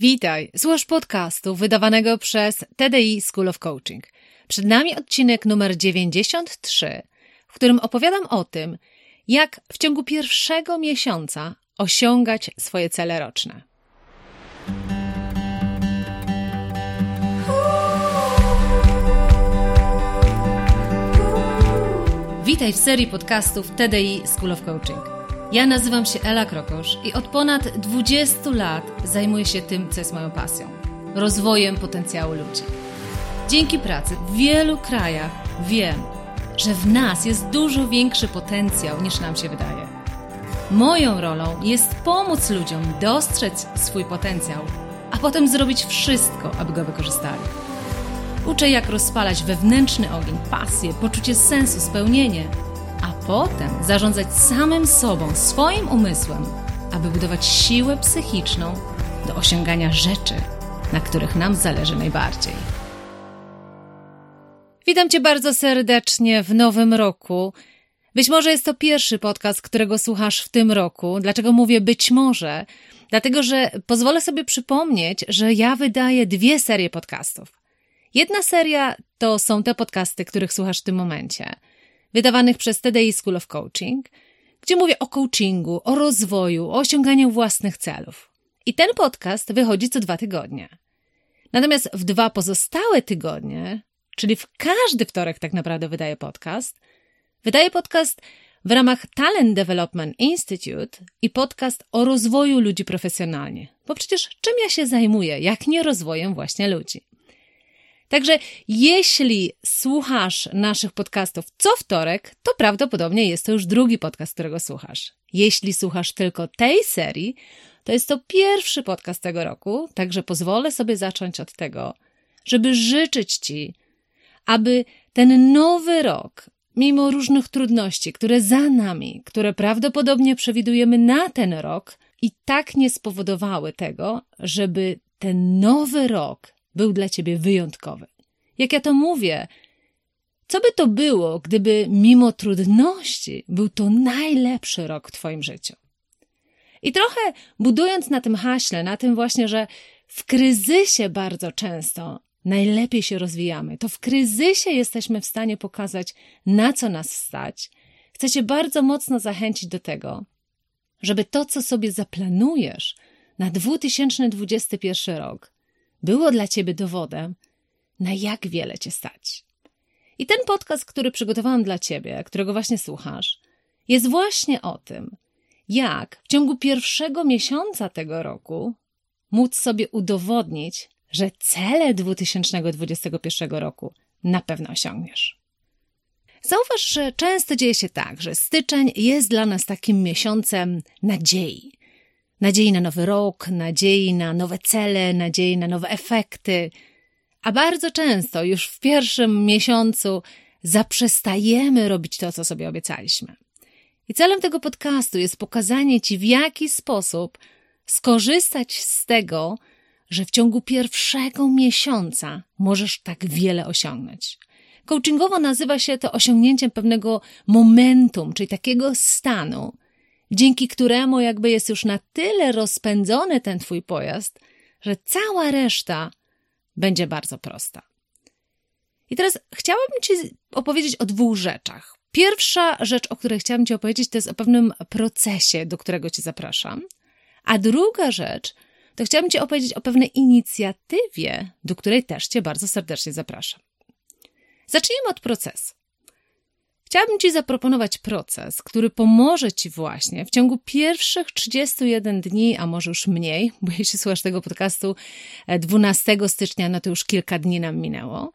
Witaj, słuchasz podcastu wydawanego przez TDI School of Coaching. Przed nami odcinek numer 93, w którym opowiadam o tym, jak w ciągu pierwszego miesiąca osiągać swoje cele roczne. Witaj w serii podcastów TDI School of Coaching. Ja nazywam się Ela Krokosz i od ponad 20 lat zajmuję się tym, co jest moją pasją rozwojem potencjału ludzi. Dzięki pracy w wielu krajach wiem, że w nas jest dużo większy potencjał niż nam się wydaje. Moją rolą jest pomóc ludziom dostrzec swój potencjał, a potem zrobić wszystko, aby go wykorzystali. Uczę, jak rozpalać wewnętrzny ogień, pasję, poczucie sensu, spełnienie potem zarządzać samym sobą, swoim umysłem, aby budować siłę psychiczną do osiągania rzeczy, na których nam zależy najbardziej. Witam Cię bardzo serdecznie w nowym roku. Być może jest to pierwszy podcast, którego słuchasz w tym roku. Dlaczego mówię być może? Dlatego, że pozwolę sobie przypomnieć, że ja wydaję dwie serie podcastów. Jedna seria to są te podcasty, których słuchasz w tym momencie – wydawanych przez TDI School of Coaching, gdzie mówię o coachingu, o rozwoju, o osiąganiu własnych celów. I ten podcast wychodzi co dwa tygodnie. Natomiast w dwa pozostałe tygodnie, czyli w każdy wtorek tak naprawdę wydaję podcast, wydaję podcast w ramach Talent Development Institute i podcast o rozwoju ludzi profesjonalnie. Bo przecież czym ja się zajmuję, jak nie rozwojem właśnie ludzi? Także jeśli słuchasz naszych podcastów co wtorek, to prawdopodobnie jest to już drugi podcast, którego słuchasz. Jeśli słuchasz tylko tej serii, to jest to pierwszy podcast tego roku, także pozwolę sobie zacząć od tego, żeby życzyć Ci, aby ten nowy rok, mimo różnych trudności, które za nami, które prawdopodobnie przewidujemy na ten rok, i tak nie spowodowały tego, żeby ten nowy rok był dla ciebie wyjątkowy. Jak ja to mówię, co by to było, gdyby mimo trudności był to najlepszy rok w Twoim życiu? I trochę budując na tym haśle, na tym właśnie, że w kryzysie bardzo często najlepiej się rozwijamy, to w kryzysie jesteśmy w stanie pokazać, na co nas stać. Chcę Cię bardzo mocno zachęcić do tego, żeby to, co sobie zaplanujesz na 2021 rok, było dla ciebie dowodem, na jak wiele cię stać. I ten podcast, który przygotowałam dla ciebie, którego właśnie słuchasz, jest właśnie o tym, jak w ciągu pierwszego miesiąca tego roku móc sobie udowodnić, że cele 2021 roku na pewno osiągniesz. Zauważ, że często dzieje się tak, że styczeń jest dla nas takim miesiącem nadziei nadziei na nowy rok, nadziei na nowe cele, nadziei na nowe efekty. A bardzo często już w pierwszym miesiącu zaprzestajemy robić to, co sobie obiecaliśmy. I celem tego podcastu jest pokazanie Ci, w jaki sposób skorzystać z tego, że w ciągu pierwszego miesiąca możesz tak wiele osiągnąć. Coachingowo nazywa się to osiągnięciem pewnego momentum, czyli takiego stanu, dzięki któremu jakby jest już na tyle rozpędzony ten twój pojazd, że cała reszta będzie bardzo prosta. I teraz chciałabym Ci opowiedzieć o dwóch rzeczach. Pierwsza rzecz, o której chciałabym Ci opowiedzieć, to jest o pewnym procesie, do którego Cię zapraszam. A druga rzecz, to chciałabym Ci opowiedzieć o pewnej inicjatywie, do której też Cię bardzo serdecznie zapraszam. Zacznijmy od procesu. Chciałabym Ci zaproponować proces, który pomoże Ci właśnie w ciągu pierwszych 31 dni, a może już mniej, bo jeśli słuchasz tego podcastu 12 e, stycznia, no to już kilka dni nam minęło.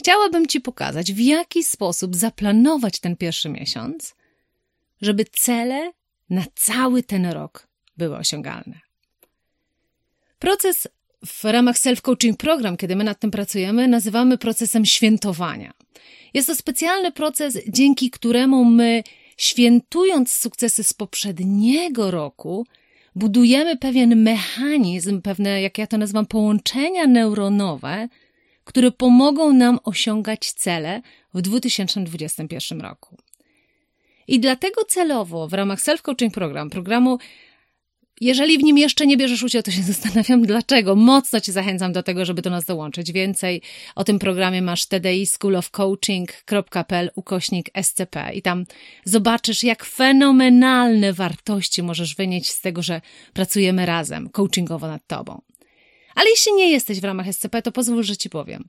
Chciałabym Ci pokazać, w jaki sposób zaplanować ten pierwszy miesiąc, żeby cele na cały ten rok były osiągalne. Proces w ramach self-coaching program, kiedy my nad tym pracujemy, nazywamy procesem świętowania. Jest to specjalny proces, dzięki któremu my, świętując sukcesy z poprzedniego roku, budujemy pewien mechanizm, pewne, jak ja to nazywam, połączenia neuronowe, które pomogą nam osiągać cele w 2021 roku. I dlatego celowo w ramach Self Coaching Program, programu jeżeli w nim jeszcze nie bierzesz udziału, to się zastanawiam dlaczego. Mocno Cię zachęcam do tego, żeby do nas dołączyć. Więcej o tym programie masz TDI School of Coaching.pl ukośnik SCP i tam zobaczysz, jak fenomenalne wartości możesz wynieść z tego, że pracujemy razem, coachingowo nad Tobą. Ale jeśli nie jesteś w ramach SCP, to pozwól, że Ci powiem.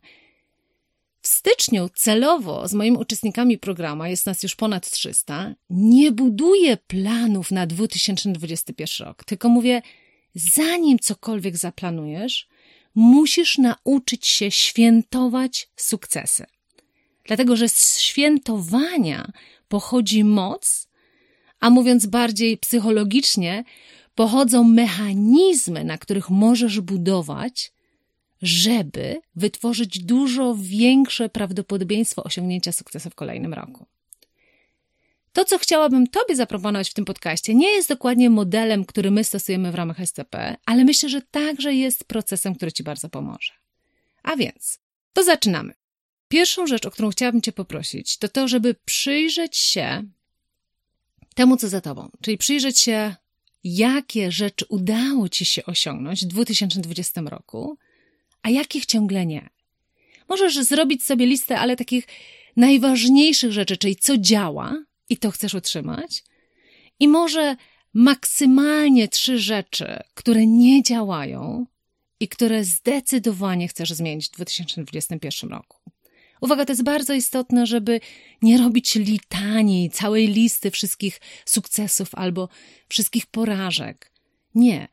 W styczniu celowo z moimi uczestnikami programu, jest nas już ponad 300, nie buduję planów na 2021 rok, tylko mówię, zanim cokolwiek zaplanujesz, musisz nauczyć się świętować sukcesy. Dlatego, że z świętowania pochodzi moc, a mówiąc bardziej psychologicznie, pochodzą mechanizmy, na których możesz budować żeby wytworzyć dużo większe prawdopodobieństwo osiągnięcia sukcesu w kolejnym roku. To, co chciałabym Tobie zaproponować w tym podcaście, nie jest dokładnie modelem, który my stosujemy w ramach SCP, ale myślę, że także jest procesem, który Ci bardzo pomoże. A więc, to zaczynamy. Pierwszą rzecz, o którą chciałabym Cię poprosić, to to, żeby przyjrzeć się temu, co za Tobą, czyli przyjrzeć się, jakie rzeczy udało Ci się osiągnąć w 2020 roku a jakich ciągle nie. Możesz zrobić sobie listę, ale takich najważniejszych rzeczy, czyli co działa i to chcesz utrzymać, i może maksymalnie trzy rzeczy, które nie działają i które zdecydowanie chcesz zmienić w 2021 roku. Uwaga, to jest bardzo istotne, żeby nie robić litanii, całej listy wszystkich sukcesów albo wszystkich porażek. Nie.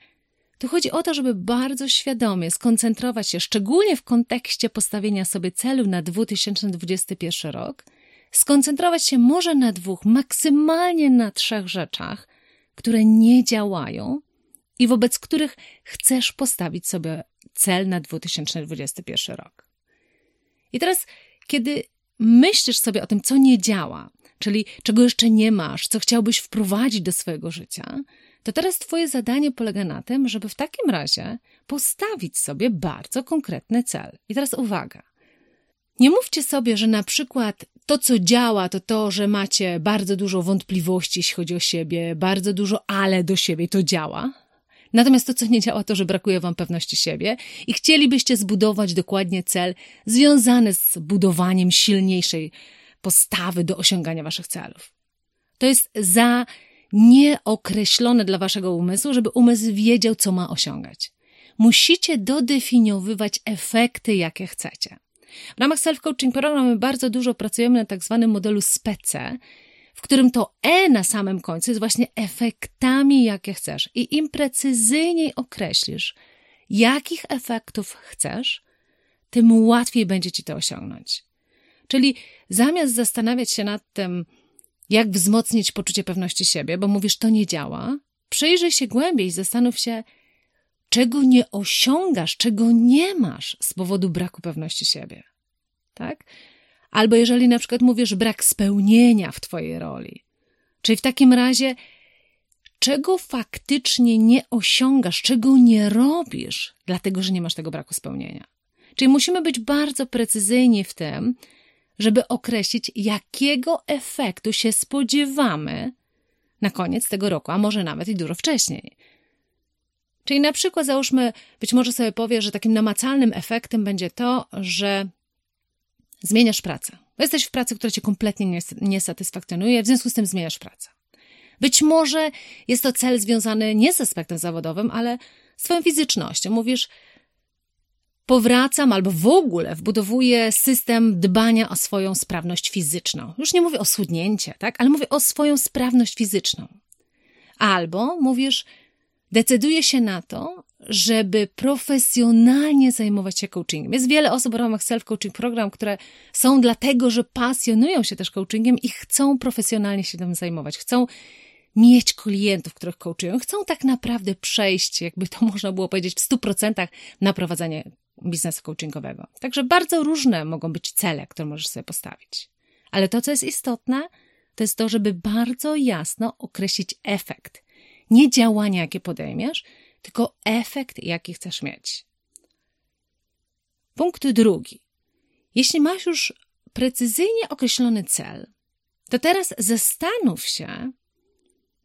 Tu chodzi o to, żeby bardzo świadomie skoncentrować się, szczególnie w kontekście postawienia sobie celu na 2021 rok, skoncentrować się może na dwóch, maksymalnie na trzech rzeczach, które nie działają i wobec których chcesz postawić sobie cel na 2021 rok. I teraz, kiedy myślisz sobie o tym, co nie działa, czyli czego jeszcze nie masz, co chciałbyś wprowadzić do swojego życia, to teraz Twoje zadanie polega na tym, żeby w takim razie postawić sobie bardzo konkretny cel. I teraz uwaga. Nie mówcie sobie, że na przykład to, co działa, to to, że macie bardzo dużo wątpliwości, jeśli chodzi o siebie, bardzo dużo ale do siebie, to działa. Natomiast to, co nie działa, to, że brakuje Wam pewności siebie i chcielibyście zbudować dokładnie cel związany z budowaniem silniejszej postawy do osiągania Waszych celów. To jest za nieokreślone dla waszego umysłu, żeby umysł wiedział, co ma osiągać. Musicie dodefiniowywać efekty, jakie chcecie. W ramach self-coaching programu bardzo dużo pracujemy na tak zwanym modelu SPECE, w którym to E na samym końcu jest właśnie efektami, jakie chcesz. I im precyzyjniej określisz, jakich efektów chcesz, tym łatwiej będzie ci to osiągnąć. Czyli zamiast zastanawiać się nad tym, jak wzmocnić poczucie pewności siebie, bo mówisz, to nie działa. Przyjrzyj się głębiej, zastanów się, czego nie osiągasz, czego nie masz z powodu braku pewności siebie. Tak? Albo jeżeli na przykład mówisz brak spełnienia w Twojej roli, czyli w takim razie, czego faktycznie nie osiągasz, czego nie robisz, dlatego że nie masz tego braku spełnienia. Czyli musimy być bardzo precyzyjni w tym, żeby określić, jakiego efektu się spodziewamy na koniec tego roku, a może nawet i dużo wcześniej. Czyli na przykład załóżmy, być może sobie powiesz, że takim namacalnym efektem będzie to, że zmieniasz pracę. Jesteś w pracy, która cię kompletnie nie satysfakcjonuje, w związku z tym zmieniasz pracę. Być może jest to cel związany nie z aspektem zawodowym, ale z twoją fizycznością. Mówisz, powracam albo w ogóle wbudowuję system dbania o swoją sprawność fizyczną. Już nie mówię o schudnięcie, tak? Ale mówię o swoją sprawność fizyczną. Albo mówisz, decyduję się na to, żeby profesjonalnie zajmować się coachingiem. Jest wiele osób w ramach self-coaching program, które są dlatego, że pasjonują się też coachingiem i chcą profesjonalnie się tym zajmować. Chcą mieć klientów, których coachują. Chcą tak naprawdę przejść, jakby to można było powiedzieć, w 100% na prowadzenie biznesu coachingowego. Także bardzo różne mogą być cele, które możesz sobie postawić. Ale to, co jest istotne, to jest to, żeby bardzo jasno określić efekt. Nie działania, jakie podejmiesz, tylko efekt, jaki chcesz mieć. Punkt drugi. Jeśli masz już precyzyjnie określony cel, to teraz zastanów się,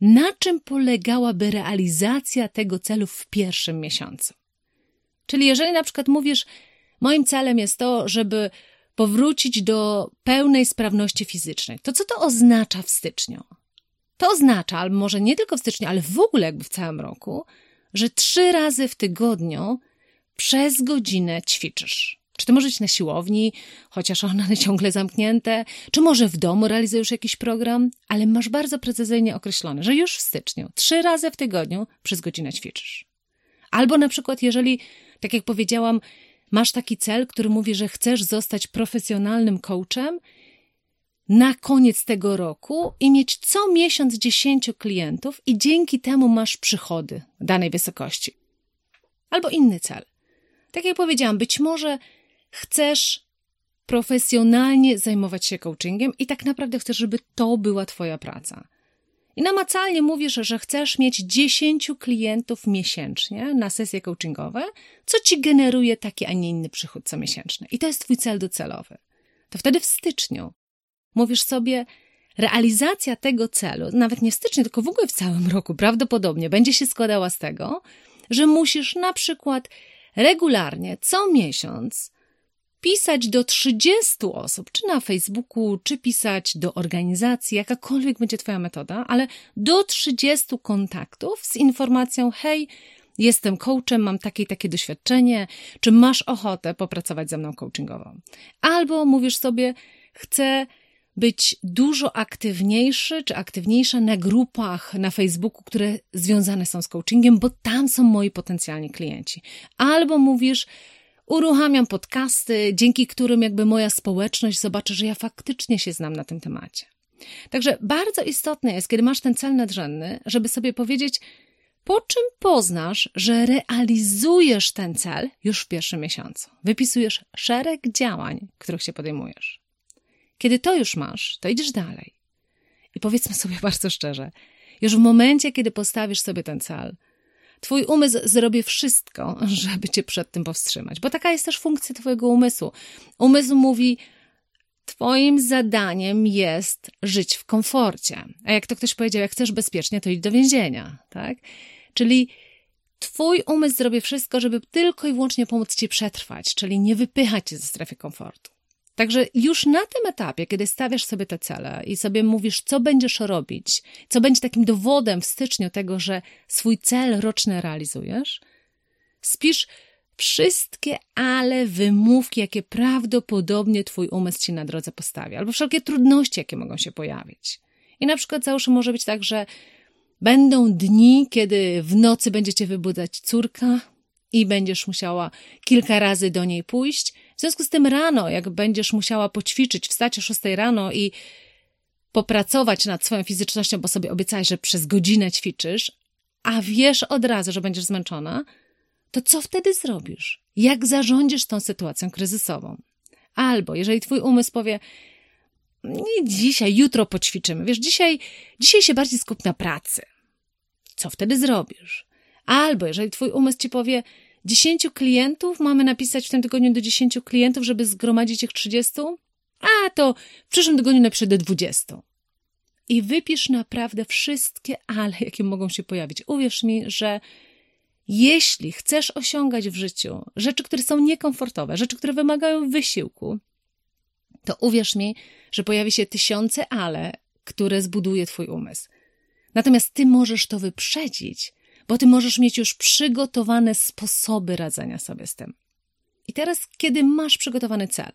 na czym polegałaby realizacja tego celu w pierwszym miesiącu. Czyli jeżeli na przykład mówisz, moim celem jest to, żeby powrócić do pełnej sprawności fizycznej, to co to oznacza w styczniu? To oznacza, albo może nie tylko w styczniu, ale w ogóle jakby w całym roku, że trzy razy w tygodniu przez godzinę ćwiczysz. Czy to może być na siłowni, chociaż one ciągle zamknięte, czy może w domu realizujesz jakiś program, ale masz bardzo precyzyjnie określone, że już w styczniu trzy razy w tygodniu przez godzinę ćwiczysz. Albo na przykład, jeżeli, tak jak powiedziałam, masz taki cel, który mówi, że chcesz zostać profesjonalnym coachem na koniec tego roku i mieć co miesiąc 10 klientów i dzięki temu masz przychody danej wysokości. Albo inny cel. Tak jak powiedziałam, być może chcesz profesjonalnie zajmować się coachingiem i tak naprawdę chcesz, żeby to była Twoja praca. I namacalnie mówisz, że chcesz mieć 10 klientów miesięcznie na sesje coachingowe, co ci generuje taki, a nie inny przychód co miesięczny. I to jest Twój cel docelowy. To wtedy w styczniu mówisz sobie, realizacja tego celu, nawet nie w styczniu, tylko w ogóle w całym roku, prawdopodobnie będzie się składała z tego, że musisz na przykład regularnie, co miesiąc, pisać do 30 osób, czy na Facebooku, czy pisać do organizacji, jakakolwiek będzie Twoja metoda, ale do 30 kontaktów z informacją: hej, jestem coachem, mam takie i takie doświadczenie, czy masz ochotę popracować ze mną coachingowo? Albo mówisz sobie, chcę być dużo aktywniejszy czy aktywniejsza na grupach na Facebooku, które związane są z coachingiem, bo tam są moi potencjalni klienci. Albo mówisz, uruchamiam podcasty, dzięki którym jakby moja społeczność zobaczy, że ja faktycznie się znam na tym temacie. Także bardzo istotne jest, kiedy masz ten cel nadrzędny, żeby sobie powiedzieć, po czym poznasz, że realizujesz ten cel już w pierwszym miesiącu. Wypisujesz szereg działań, których się podejmujesz. Kiedy to już masz, to idziesz dalej. I powiedzmy sobie bardzo szczerze, już w momencie, kiedy postawisz sobie ten cel, Twój umysł zrobi wszystko, żeby cię przed tym powstrzymać, bo taka jest też funkcja Twojego umysłu. Umysł mówi, Twoim zadaniem jest żyć w komforcie. A jak to ktoś powiedział, jak chcesz bezpiecznie, to idź do więzienia, tak? Czyli Twój umysł zrobi wszystko, żeby tylko i wyłącznie pomóc Ci przetrwać, czyli nie wypychać Cię ze strefy komfortu. Także już na tym etapie, kiedy stawiasz sobie te cele i sobie mówisz, co będziesz robić, co będzie takim dowodem w styczniu tego, że swój cel roczny realizujesz, spisz wszystkie ale wymówki, jakie prawdopodobnie twój umysł ci na drodze postawi, albo wszelkie trudności, jakie mogą się pojawić. I na przykład załóżmy, może być tak, że będą dni, kiedy w nocy będzie cię wybudzać córka i będziesz musiała kilka razy do niej pójść, w związku z tym rano, jak będziesz musiała poćwiczyć, wstać o 6 rano i popracować nad swoją fizycznością, bo sobie obiecałeś, że przez godzinę ćwiczysz, a wiesz od razu, że będziesz zmęczona, to co wtedy zrobisz? Jak zarządzisz tą sytuacją kryzysową? Albo jeżeli twój umysł powie, nie dzisiaj, jutro poćwiczymy, wiesz, dzisiaj, dzisiaj się bardziej skup na pracy. Co wtedy zrobisz? Albo jeżeli twój umysł ci powie, 10 klientów mamy napisać w tym tygodniu do 10 klientów, żeby zgromadzić ich 30? A to w przyszłym tygodniu napiszę do 20. I wypisz naprawdę wszystkie ale, jakie mogą się pojawić. Uwierz mi, że jeśli chcesz osiągać w życiu rzeczy, które są niekomfortowe, rzeczy, które wymagają wysiłku, to uwierz mi, że pojawi się tysiące ale, które zbuduje Twój umysł. Natomiast Ty możesz to wyprzedzić bo ty możesz mieć już przygotowane sposoby radzenia sobie z tym. I teraz, kiedy masz przygotowany cel,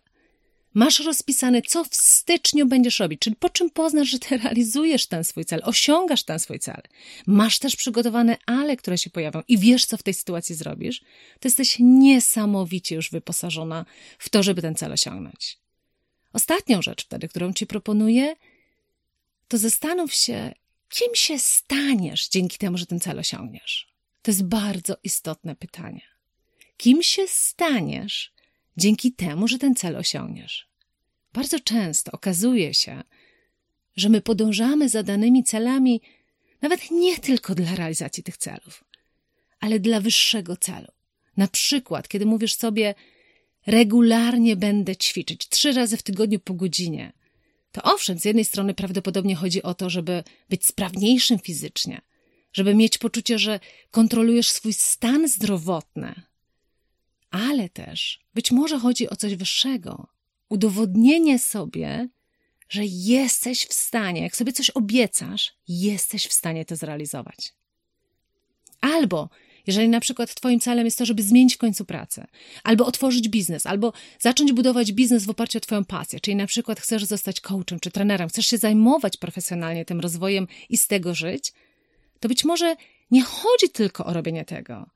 masz rozpisane, co w styczniu będziesz robić, czyli po czym poznasz, że ty realizujesz ten swój cel, osiągasz ten swój cel. Masz też przygotowane ale, które się pojawią i wiesz, co w tej sytuacji zrobisz, to jesteś niesamowicie już wyposażona w to, żeby ten cel osiągnąć. Ostatnią rzecz wtedy, którą ci proponuję, to zastanów się, Kim się staniesz dzięki temu, że ten cel osiągniesz? To jest bardzo istotne pytanie. Kim się staniesz dzięki temu, że ten cel osiągniesz? Bardzo często okazuje się, że my podążamy za danymi celami nawet nie tylko dla realizacji tych celów, ale dla wyższego celu. Na przykład, kiedy mówisz sobie, regularnie będę ćwiczyć trzy razy w tygodniu po godzinie, to owszem, z jednej strony prawdopodobnie chodzi o to, żeby być sprawniejszym fizycznie, żeby mieć poczucie, że kontrolujesz swój stan zdrowotny, ale też być może chodzi o coś wyższego udowodnienie sobie, że jesteś w stanie, jak sobie coś obiecasz, jesteś w stanie to zrealizować. Albo jeżeli na przykład Twoim celem jest to, żeby zmienić w końcu pracę, albo otworzyć biznes, albo zacząć budować biznes w oparciu o Twoją pasję, czyli na przykład chcesz zostać coachem czy trenerem, chcesz się zajmować profesjonalnie tym rozwojem i z tego żyć, to być może nie chodzi tylko o robienie tego,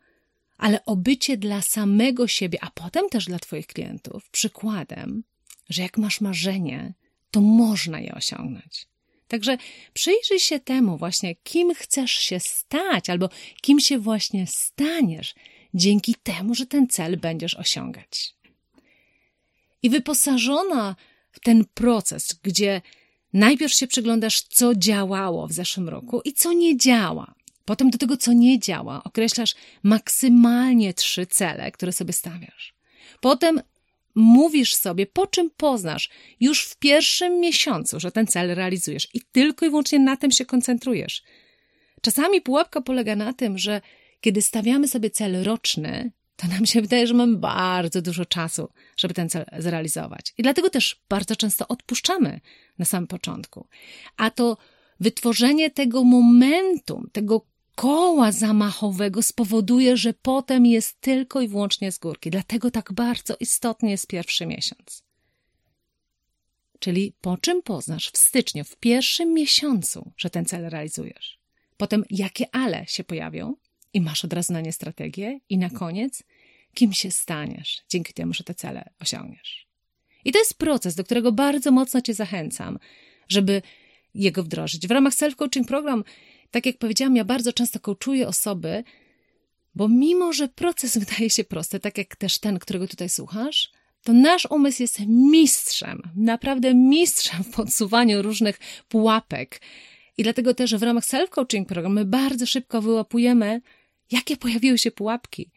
ale o bycie dla samego siebie, a potem też dla Twoich klientów przykładem, że jak masz marzenie, to można je osiągnąć. Także przyjrzyj się temu właśnie, kim chcesz się stać, albo kim się właśnie staniesz dzięki temu, że ten cel będziesz osiągać. I wyposażona w ten proces, gdzie najpierw się przyglądasz, co działało w zeszłym roku i co nie działa. Potem do tego, co nie działa, określasz maksymalnie trzy cele, które sobie stawiasz. Potem mówisz sobie, po czym poznasz już w pierwszym miesiącu, że ten cel realizujesz i tylko i wyłącznie na tym się koncentrujesz. Czasami pułapka polega na tym, że kiedy stawiamy sobie cel roczny, to nam się wydaje, że mamy bardzo dużo czasu, żeby ten cel zrealizować. I dlatego też bardzo często odpuszczamy na samym początku. A to wytworzenie tego momentum, tego koła zamachowego spowoduje, że potem jest tylko i wyłącznie z górki. Dlatego tak bardzo istotny jest pierwszy miesiąc. Czyli po czym poznasz w styczniu, w pierwszym miesiącu, że ten cel realizujesz. Potem jakie ale się pojawią i masz od razu na nie strategię i na koniec kim się staniesz dzięki temu, że te cele osiągniesz. I to jest proces, do którego bardzo mocno Cię zachęcam, żeby jego wdrożyć. W ramach self-coaching program tak jak powiedziałam, ja bardzo często coachuję osoby, bo mimo, że proces wydaje się prosty, tak jak też ten, którego tutaj słuchasz, to nasz umysł jest mistrzem, naprawdę mistrzem w podsuwaniu różnych pułapek. I dlatego też w ramach self-coaching programu bardzo szybko wyłapujemy, jakie pojawiły się pułapki.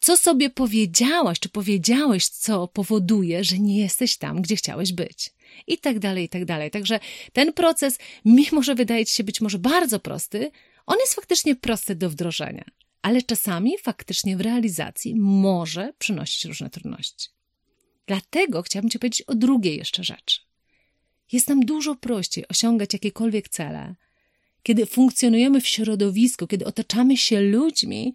Co sobie powiedziałaś, czy powiedziałeś, co powoduje, że nie jesteś tam, gdzie chciałeś być i tak dalej, i tak dalej. Także ten proces, mimo że wydaje ci się być może bardzo prosty, on jest faktycznie prosty do wdrożenia, ale czasami faktycznie w realizacji może przynosić różne trudności. Dlatego chciałabym Ci powiedzieć o drugiej jeszcze rzeczy. Jest nam dużo prościej osiągać jakiekolwiek cele, kiedy funkcjonujemy w środowisku, kiedy otaczamy się ludźmi,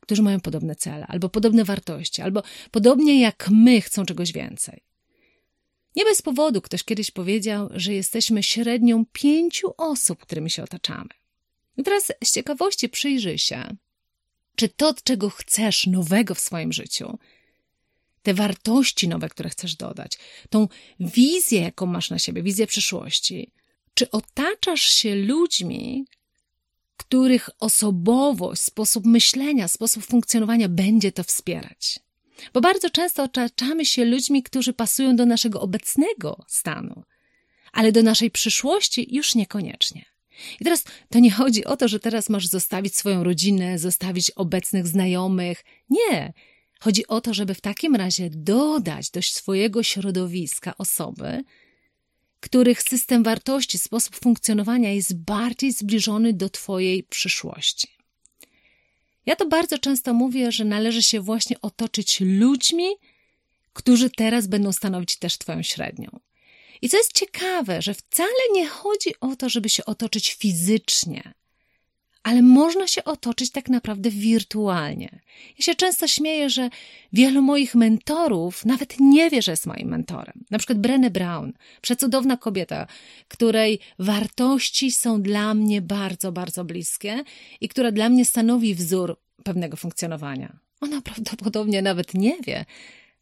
którzy mają podobne cele, albo podobne wartości, albo podobnie jak my chcą czegoś więcej. Nie bez powodu ktoś kiedyś powiedział, że jesteśmy średnią pięciu osób, którymi się otaczamy. I teraz z ciekawości przyjrzyj się, czy to, czego chcesz nowego w swoim życiu, te wartości nowe, które chcesz dodać, tą wizję, jaką masz na siebie, wizję przyszłości, czy otaczasz się ludźmi, których osobowość, sposób myślenia, sposób funkcjonowania będzie to wspierać? Bo bardzo często otaczamy się ludźmi, którzy pasują do naszego obecnego stanu, ale do naszej przyszłości już niekoniecznie. I teraz to nie chodzi o to, że teraz masz zostawić swoją rodzinę, zostawić obecnych znajomych. Nie. Chodzi o to, żeby w takim razie dodać do swojego środowiska osoby, których system wartości, sposób funkcjonowania jest bardziej zbliżony do Twojej przyszłości. Ja to bardzo często mówię, że należy się właśnie otoczyć ludźmi, którzy teraz będą stanowić też Twoją średnią. I co jest ciekawe, że wcale nie chodzi o to, żeby się otoczyć fizycznie, ale można się otoczyć tak naprawdę wirtualnie. Ja się często śmieję, że wielu moich mentorów nawet nie wie, że jest moim mentorem. Na przykład Brené Brown, przecudowna kobieta, której wartości są dla mnie bardzo, bardzo bliskie i która dla mnie stanowi wzór pewnego funkcjonowania. Ona prawdopodobnie nawet nie wie,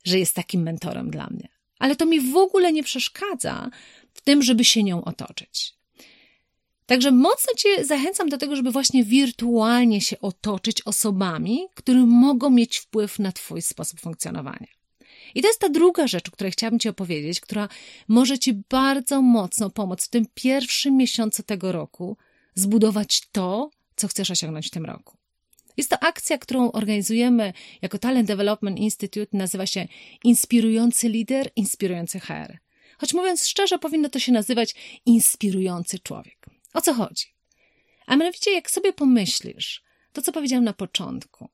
że jest takim mentorem dla mnie. Ale to mi w ogóle nie przeszkadza w tym, żeby się nią otoczyć. Także mocno Cię zachęcam do tego, żeby właśnie wirtualnie się otoczyć osobami, które mogą mieć wpływ na Twój sposób funkcjonowania. I to jest ta druga rzecz, o której chciałabym Ci opowiedzieć, która może Ci bardzo mocno pomóc w tym pierwszym miesiącu tego roku zbudować to, co chcesz osiągnąć w tym roku. Jest to akcja, którą organizujemy jako Talent Development Institute, nazywa się Inspirujący Lider, Inspirujący HR. choć mówiąc szczerze, powinno to się nazywać inspirujący człowiek. O co chodzi? A mianowicie, jak sobie pomyślisz, to co powiedziałam na początku,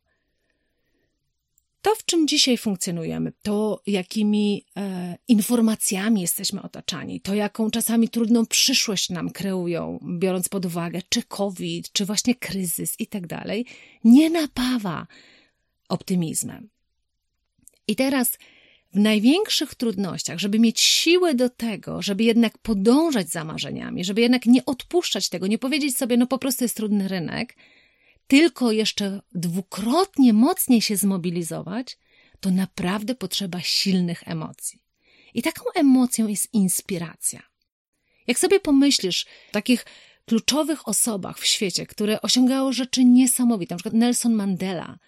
to, w czym dzisiaj funkcjonujemy, to jakimi e, informacjami jesteśmy otaczani, to jaką czasami trudną przyszłość nam kreują, biorąc pod uwagę czy COVID, czy właśnie kryzys i tak dalej, nie napawa optymizmem. I teraz w największych trudnościach, żeby mieć siłę do tego, żeby jednak podążać za marzeniami, żeby jednak nie odpuszczać tego, nie powiedzieć sobie, no po prostu jest trudny rynek, tylko jeszcze dwukrotnie mocniej się zmobilizować, to naprawdę potrzeba silnych emocji. I taką emocją jest inspiracja. Jak sobie pomyślisz takich kluczowych osobach w świecie, które osiągały rzeczy niesamowite, na przykład Nelson Mandela,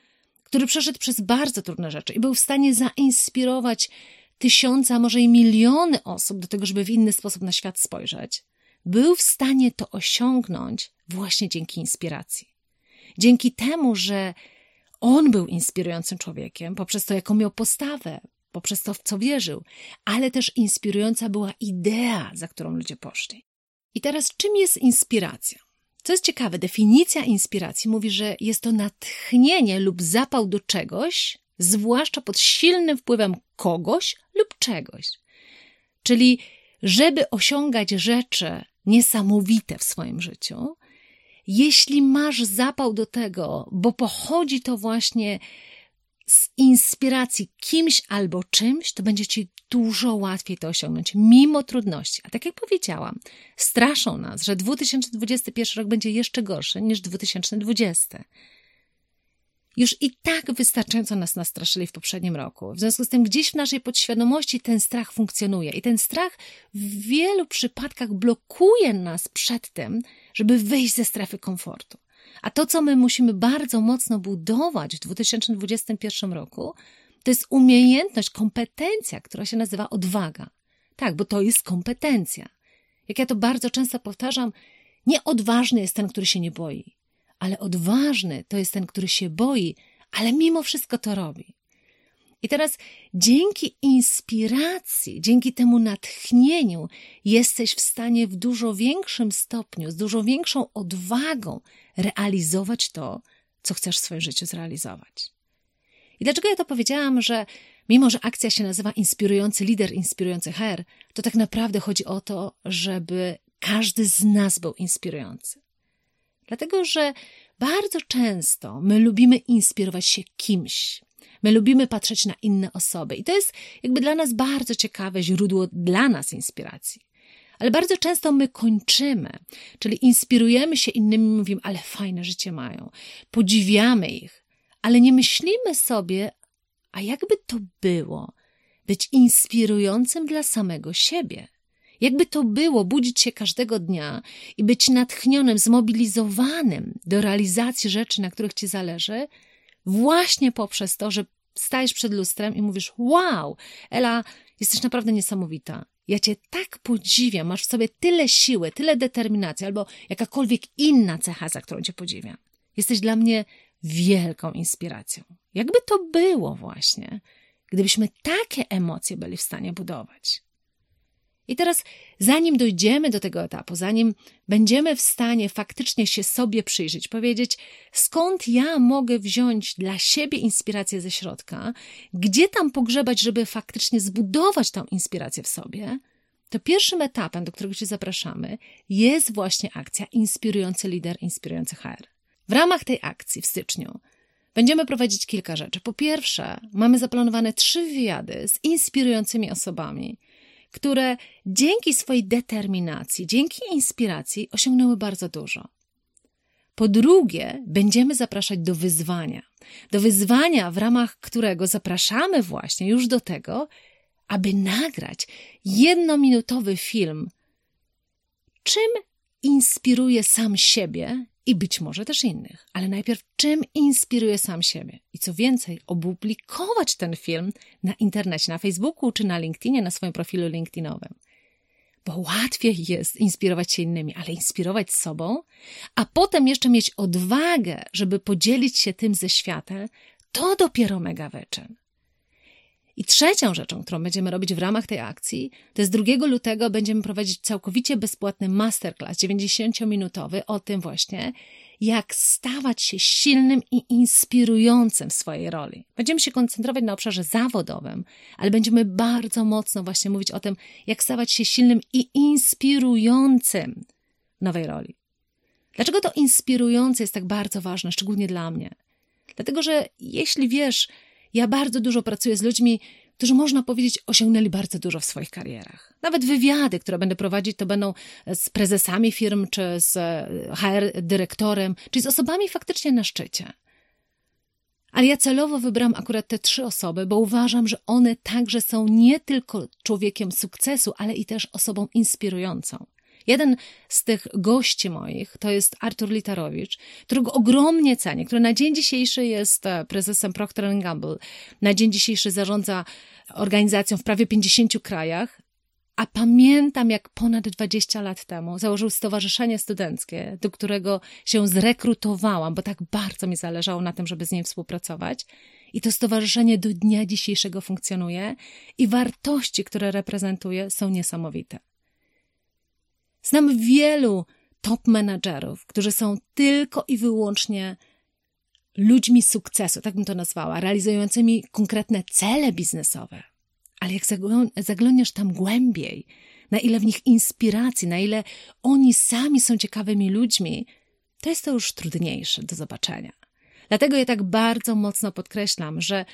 który przeszedł przez bardzo trudne rzeczy i był w stanie zainspirować tysiące, a może i miliony osób do tego, żeby w inny sposób na świat spojrzeć, był w stanie to osiągnąć właśnie dzięki inspiracji. Dzięki temu, że on był inspirującym człowiekiem, poprzez to, jaką miał postawę, poprzez to, w co wierzył, ale też inspirująca była idea, za którą ludzie poszli. I teraz, czym jest inspiracja? Co jest ciekawe, definicja inspiracji mówi, że jest to natchnienie lub zapał do czegoś, zwłaszcza pod silnym wpływem kogoś lub czegoś. Czyli, żeby osiągać rzeczy niesamowite w swoim życiu, jeśli masz zapał do tego, bo pochodzi to właśnie z inspiracji kimś albo czymś, to będzie ci dużo łatwiej to osiągnąć, mimo trudności. A tak jak powiedziałam, straszą nas, że 2021 rok będzie jeszcze gorszy niż 2020. Już i tak wystarczająco nas nastraszyli w poprzednim roku. W związku z tym gdzieś w naszej podświadomości ten strach funkcjonuje i ten strach w wielu przypadkach blokuje nas przed tym, żeby wyjść ze strefy komfortu. A to, co my musimy bardzo mocno budować w 2021 roku, to jest umiejętność, kompetencja, która się nazywa odwaga. Tak, bo to jest kompetencja. Jak ja to bardzo często powtarzam, nieodważny jest ten, który się nie boi, ale odważny to jest ten, który się boi, ale mimo wszystko to robi. I teraz dzięki inspiracji, dzięki temu natchnieniu jesteś w stanie w dużo większym stopniu, z dużo większą odwagą realizować to, co chcesz w swoim życiu zrealizować. I dlaczego ja to powiedziałam, że mimo, że akcja się nazywa Inspirujący Lider, Inspirujący Her, to tak naprawdę chodzi o to, żeby każdy z nas był inspirujący. Dlatego, że bardzo często my lubimy inspirować się kimś. My lubimy patrzeć na inne osoby i to jest jakby dla nas bardzo ciekawe źródło dla nas inspiracji. Ale bardzo często my kończymy, czyli inspirujemy się innymi, mówimy, ale fajne życie mają, podziwiamy ich, ale nie myślimy sobie, a jakby to było być inspirującym dla samego siebie. Jakby to było budzić się każdego dnia i być natchnionym, zmobilizowanym do realizacji rzeczy, na których ci zależy, właśnie poprzez to, że stajesz przed lustrem i mówisz: Wow, Ela, jesteś naprawdę niesamowita. Ja cię tak podziwiam, masz w sobie tyle siły, tyle determinacji, albo jakakolwiek inna cecha, za którą cię podziwiam. Jesteś dla mnie wielką inspiracją. Jakby to było właśnie, gdybyśmy takie emocje byli w stanie budować. I teraz, zanim dojdziemy do tego etapu, zanim będziemy w stanie faktycznie się sobie przyjrzeć, powiedzieć, skąd ja mogę wziąć dla siebie inspirację ze środka, gdzie tam pogrzebać, żeby faktycznie zbudować tą inspirację w sobie, to pierwszym etapem, do którego Cię zapraszamy, jest właśnie akcja Inspirujący Lider, Inspirujący HR. W ramach tej akcji w styczniu będziemy prowadzić kilka rzeczy. Po pierwsze, mamy zaplanowane trzy wywiady z inspirującymi osobami, które dzięki swojej determinacji, dzięki inspiracji osiągnęły bardzo dużo. Po drugie, będziemy zapraszać do wyzwania. Do wyzwania, w ramach którego zapraszamy właśnie już do tego, aby nagrać jednominutowy film, czym inspiruje sam siebie i być może też innych. Ale najpierw, czym inspiruje sam siebie? I co więcej, opublikować ten film na internecie, na Facebooku czy na LinkedInie, na swoim profilu LinkedInowym. Bo łatwiej jest inspirować się innymi, ale inspirować sobą, a potem jeszcze mieć odwagę, żeby podzielić się tym ze światem, to dopiero mega wyczyn. I trzecią rzeczą, którą będziemy robić w ramach tej akcji, to jest 2 lutego będziemy prowadzić całkowicie bezpłatny masterclass 90-minutowy o tym właśnie, jak stawać się silnym i inspirującym w swojej roli. Będziemy się koncentrować na obszarze zawodowym, ale będziemy bardzo mocno właśnie mówić o tym, jak stawać się silnym i inspirującym w nowej roli. Dlaczego to inspirujące jest tak bardzo ważne, szczególnie dla mnie? Dlatego, że jeśli wiesz, ja bardzo dużo pracuję z ludźmi, którzy można powiedzieć osiągnęli bardzo dużo w swoich karierach. Nawet wywiady, które będę prowadzić, to będą z prezesami firm, czy z e, HR dyrektorem, czyli z osobami faktycznie na szczycie. Ale ja celowo wybrałam akurat te trzy osoby, bo uważam, że one także są nie tylko człowiekiem sukcesu, ale i też osobą inspirującą. Jeden z tych gości moich to jest Artur Litarowicz, którego ogromnie cenię, który na dzień dzisiejszy jest e, prezesem Procter Gamble. Na dzień dzisiejszy zarządza organizacją w prawie 50 krajach, a pamiętam, jak ponad 20 lat temu założył stowarzyszenie studenckie, do którego się zrekrutowałam, bo tak bardzo mi zależało na tym, żeby z nim współpracować. I to stowarzyszenie do dnia dzisiejszego funkcjonuje i wartości, które reprezentuje, są niesamowite. Znam wielu top menadżerów, którzy są tylko i wyłącznie ludźmi sukcesu, tak bym to nazwała, realizującymi konkretne cele biznesowe. Ale jak zaglądasz tam głębiej, na ile w nich inspiracji, na ile oni sami są ciekawymi ludźmi, to jest to już trudniejsze do zobaczenia. Dlatego ja tak bardzo mocno podkreślam, że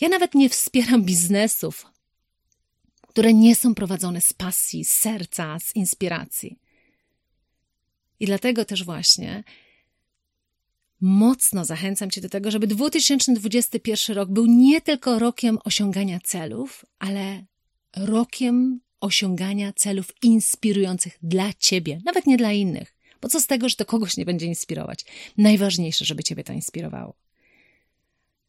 ja nawet nie wspieram biznesów, które nie są prowadzone z pasji, z serca, z inspiracji. I dlatego też właśnie mocno zachęcam Cię do tego, żeby 2021 rok był nie tylko rokiem osiągania celów, ale rokiem osiągania celów inspirujących dla Ciebie, nawet nie dla innych. Bo co z tego, że to kogoś nie będzie inspirować? Najważniejsze, żeby Ciebie to inspirowało.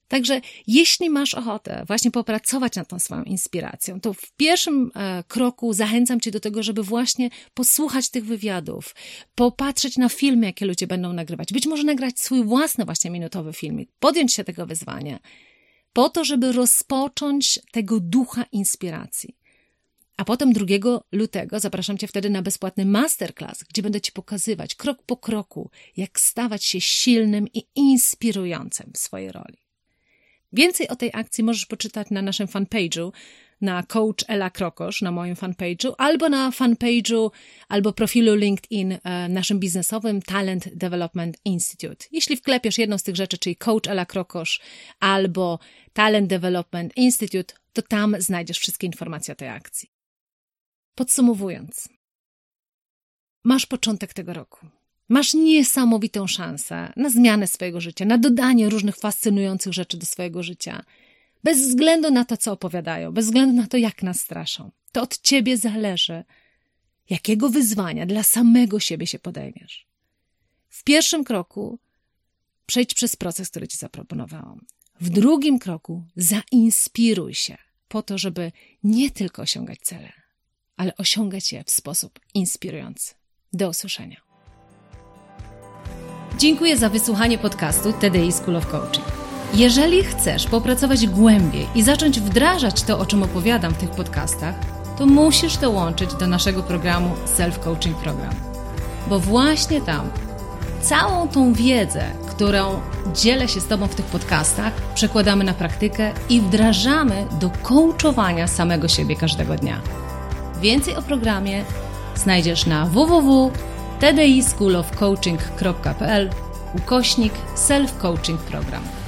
Także jeśli masz ochotę właśnie popracować nad tą swoją inspiracją, to w pierwszym e, kroku zachęcam Cię do tego, żeby właśnie posłuchać tych wywiadów, popatrzeć na filmy, jakie ludzie będą nagrywać, być może nagrać swój własny właśnie minutowy filmik, podjąć się tego wyzwania, po to, żeby rozpocząć tego ducha inspiracji. A potem 2 lutego zapraszam Cię wtedy na bezpłatny masterclass, gdzie będę Ci pokazywać krok po kroku, jak stawać się silnym i inspirującym w swojej roli. Więcej o tej akcji możesz poczytać na naszym fanpage'u, na Coach Ela Krokosz, na moim fanpage'u, albo na fanpage'u, albo profilu LinkedIn e, naszym biznesowym Talent Development Institute. Jeśli wklepiesz jedną z tych rzeczy, czyli Coach Ela Krokosz albo Talent Development Institute, to tam znajdziesz wszystkie informacje o tej akcji. Podsumowując, masz początek tego roku. Masz niesamowitą szansę na zmianę swojego życia, na dodanie różnych fascynujących rzeczy do swojego życia. Bez względu na to, co opowiadają, bez względu na to, jak nas straszą. To od ciebie zależy, jakiego wyzwania dla samego siebie się podejmiesz. W pierwszym kroku przejdź przez proces, który ci zaproponowałam. W drugim kroku zainspiruj się po to, żeby nie tylko osiągać cele, ale osiągać je w sposób inspirujący. Do usłyszenia. Dziękuję za wysłuchanie podcastu TDI School of Coaching. Jeżeli chcesz popracować głębiej i zacząć wdrażać to, o czym opowiadam w tych podcastach, to musisz dołączyć do naszego programu Self Coaching Program. Bo właśnie tam całą tą wiedzę, którą dzielę się z Tobą w tych podcastach, przekładamy na praktykę i wdrażamy do coachowania samego siebie każdego dnia. Więcej o programie znajdziesz na www tdischoolofcoaching.pl ukośnik self-coaching program.